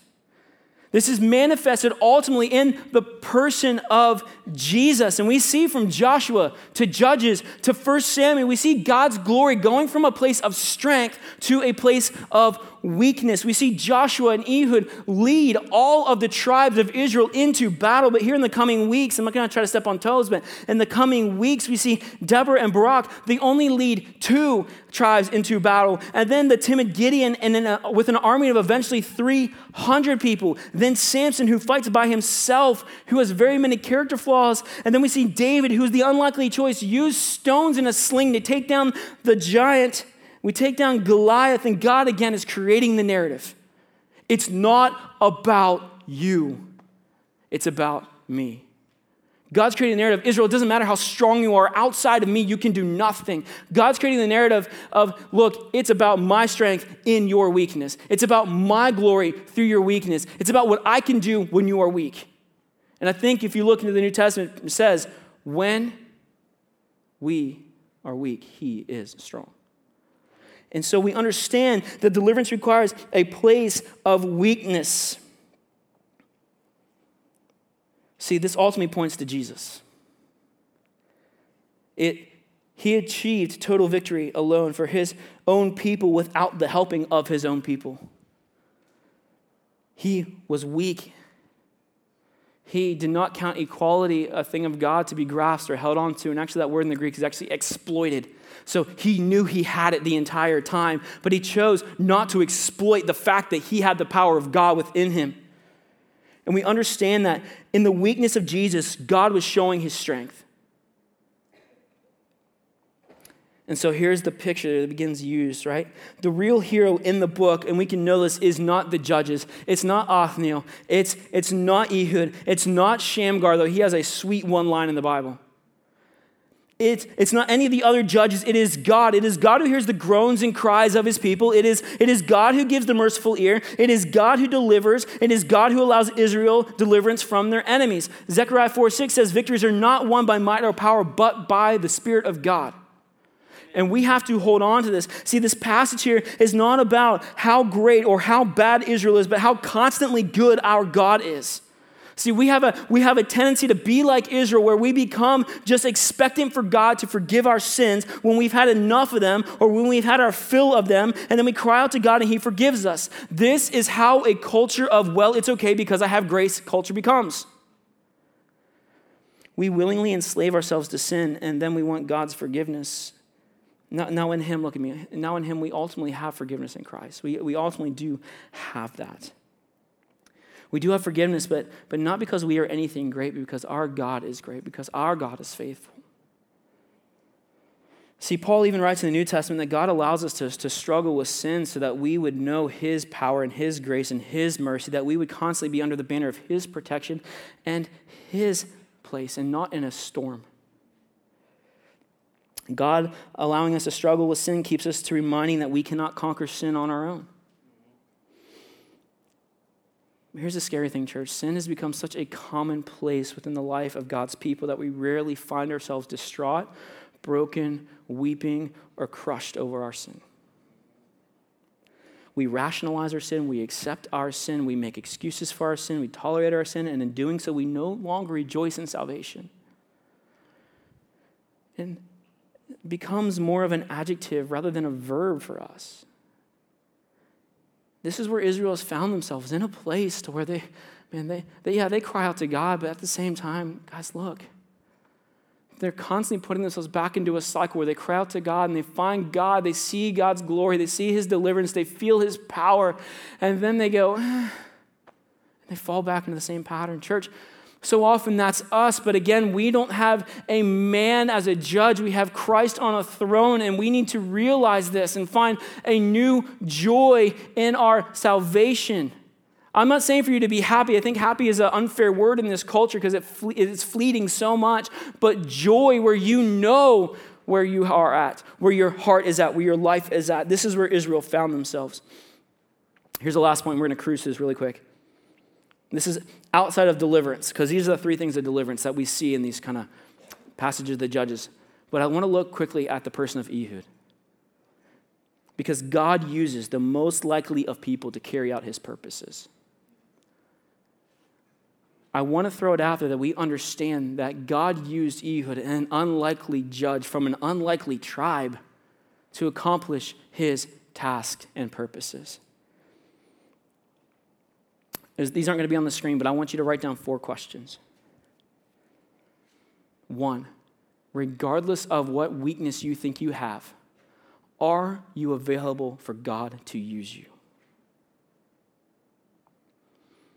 This is manifested ultimately in the person of Jesus. And we see from Joshua to Judges to 1 Samuel, we see God's glory going from a place of strength to a place of weakness. We see Joshua and Ehud lead all of the tribes of Israel into battle. But here in the coming weeks, I'm not going to try to step on toes, but in the coming weeks, we see Deborah and Barak, they only lead two tribes into battle. And then the timid Gideon, and a, uh, with an army of eventually 300 people. Then Samson, who fights by himself, who has very many character flaws. And then we see David, who's the unlikely choice, use stones in a sling to take down the giant we take down Goliath, and God again is creating the narrative. It's not about you, it's about me. God's creating the narrative. Israel, it doesn't matter how strong you are. Outside of me, you can do nothing. God's creating the narrative of, look, it's about my strength in your weakness. It's about my glory through your weakness. It's about what I can do when you are weak. And I think if you look into the New Testament, it says, when we are weak, he is strong. And so we understand that deliverance requires a place of weakness. See, this ultimately points to Jesus. It, he achieved total victory alone for his own people without the helping of his own people. He was weak. He did not count equality a thing of God to be grasped or held on to. And actually, that word in the Greek is actually exploited. So he knew he had it the entire time, but he chose not to exploit the fact that he had the power of God within him. And we understand that in the weakness of Jesus, God was showing his strength. And so here's the picture that begins used, right? The real hero in the book, and we can know this, is not the judges. It's not Othniel. It's, it's not Ehud. It's not Shamgar, though he has a sweet one line in the Bible. It's, it's not any of the other judges. It is God. It is God who hears the groans and cries of his people. It is, it is God who gives the merciful ear. It is God who delivers. It is God who allows Israel deliverance from their enemies. Zechariah 4 6 says, Victories are not won by might or power, but by the Spirit of God. And we have to hold on to this. See, this passage here is not about how great or how bad Israel is, but how constantly good our God is. See, we have, a, we have a tendency to be like Israel where we become just expectant for God to forgive our sins when we've had enough of them or when we've had our fill of them, and then we cry out to God and He forgives us. This is how a culture of, well, it's okay because I have grace culture becomes. We willingly enslave ourselves to sin, and then we want God's forgiveness. Now, now in Him, look at me, now in Him, we ultimately have forgiveness in Christ. We, we ultimately do have that. We do have forgiveness, but, but not because we are anything great, but because our God is great, because our God is faithful. See, Paul even writes in the New Testament that God allows us to, to struggle with sin so that we would know His power and His grace and His mercy, that we would constantly be under the banner of His protection and His place and not in a storm. God allowing us to struggle with sin keeps us to reminding that we cannot conquer sin on our own. Here's the scary thing, church. Sin has become such a commonplace within the life of God's people that we rarely find ourselves distraught, broken, weeping, or crushed over our sin. We rationalize our sin, we accept our sin, we make excuses for our sin, we tolerate our sin, and in doing so, we no longer rejoice in salvation. And becomes more of an adjective rather than a verb for us. This is where Israel has found themselves in a place to where they, man, they, they, yeah, they cry out to God, but at the same time, guys, look, they're constantly putting themselves back into a cycle where they cry out to God and they find God, they see God's glory, they see His deliverance, they feel His power, and then they go, eh, they fall back into the same pattern. Church, so often that's us, but again, we don't have a man as a judge. We have Christ on a throne, and we need to realize this and find a new joy in our salvation. I'm not saying for you to be happy. I think happy is an unfair word in this culture because it fle- it's fleeting so much, but joy where you know where you are at, where your heart is at, where your life is at. This is where Israel found themselves. Here's the last point. We're going to cruise this really quick. This is outside of deliverance, because these are the three things of deliverance that we see in these kind of passages of the Judges. But I want to look quickly at the person of Ehud. Because God uses the most likely of people to carry out his purposes. I want to throw it out there that we understand that God used Ehud, an unlikely judge from an unlikely tribe, to accomplish his task and purposes. These aren't going to be on the screen, but I want you to write down four questions. One, regardless of what weakness you think you have, are you available for God to use you?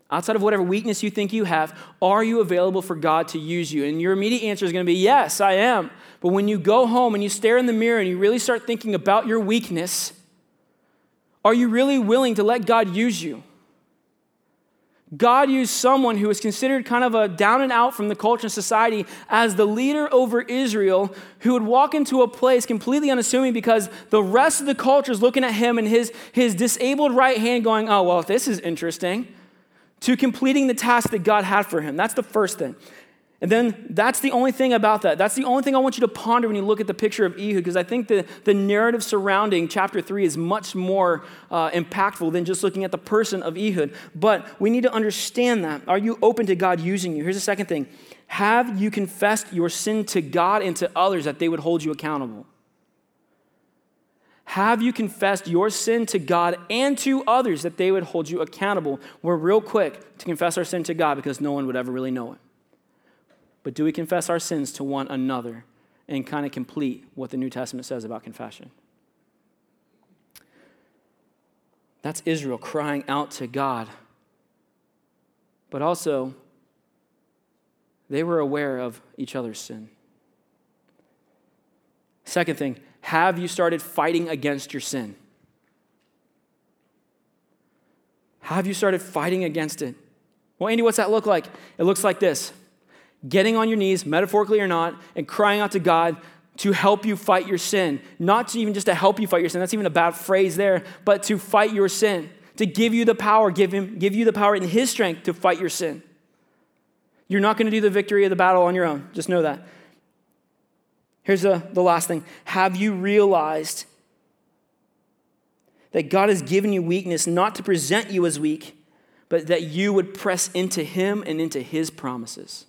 Outside of whatever weakness you think you have, are you available for God to use you? And your immediate answer is going to be, Yes, I am. But when you go home and you stare in the mirror and you really start thinking about your weakness, are you really willing to let God use you? God used someone who was considered kind of a down and out from the culture and society as the leader over Israel, who would walk into a place completely unassuming because the rest of the culture is looking at him and his, his disabled right hand going, oh, well, this is interesting, to completing the task that God had for him. That's the first thing. And then that's the only thing about that. That's the only thing I want you to ponder when you look at the picture of Ehud, because I think the, the narrative surrounding chapter 3 is much more uh, impactful than just looking at the person of Ehud. But we need to understand that. Are you open to God using you? Here's the second thing Have you confessed your sin to God and to others that they would hold you accountable? Have you confessed your sin to God and to others that they would hold you accountable? We're real quick to confess our sin to God because no one would ever really know it. But do we confess our sins to one another and kind of complete what the New Testament says about confession? That's Israel crying out to God. But also, they were aware of each other's sin. Second thing, have you started fighting against your sin? Have you started fighting against it? Well, Andy, what's that look like? It looks like this getting on your knees, metaphorically or not, and crying out to God to help you fight your sin. Not to even just to help you fight your sin, that's even a bad phrase there, but to fight your sin, to give you the power, give, him, give you the power in His strength to fight your sin. You're not going to do the victory of the battle on your own. Just know that. Here's the, the last thing Have you realized that God has given you weakness not to present you as weak, but that you would press into Him and into His promises?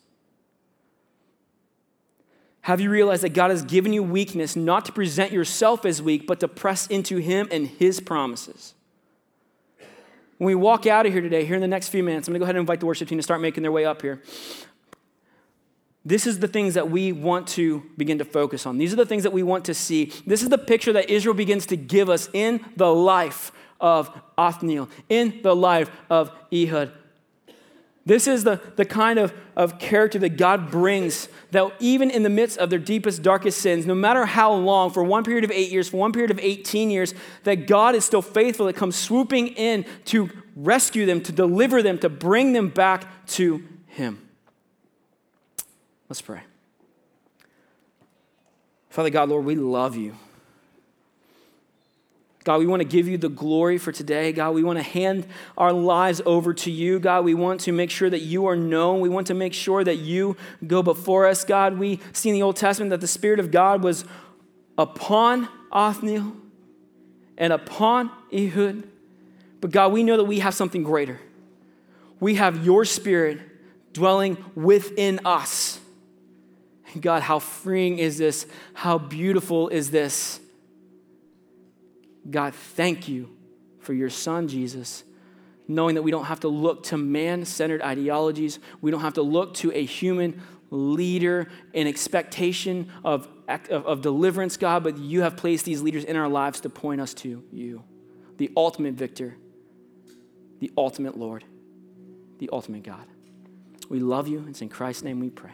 Have you realized that God has given you weakness not to present yourself as weak, but to press into Him and His promises? When we walk out of here today, here in the next few minutes, I'm going to go ahead and invite the worship team to start making their way up here. This is the things that we want to begin to focus on. These are the things that we want to see. This is the picture that Israel begins to give us in the life of Othniel, in the life of Ehud. This is the, the kind of, of character that God brings that even in the midst of their deepest, darkest sins, no matter how long, for one period of eight years, for one period of 18 years, that God is still faithful, that comes swooping in to rescue them, to deliver them, to bring them back to Him. Let's pray. Father God, Lord, we love you. God, we want to give you the glory for today. God, we want to hand our lives over to you. God, we want to make sure that you are known. We want to make sure that you go before us. God, we see in the Old Testament that the Spirit of God was upon Othniel and upon Ehud. But God, we know that we have something greater. We have your Spirit dwelling within us. God, how freeing is this? How beautiful is this? God, thank you for your son, Jesus, knowing that we don't have to look to man centered ideologies. We don't have to look to a human leader in expectation of, of, of, deliverance, God, but you have placed these leaders in our lives to point us to you, the ultimate victor, the ultimate Lord, the ultimate God. We love you. It's in Christ's name we pray.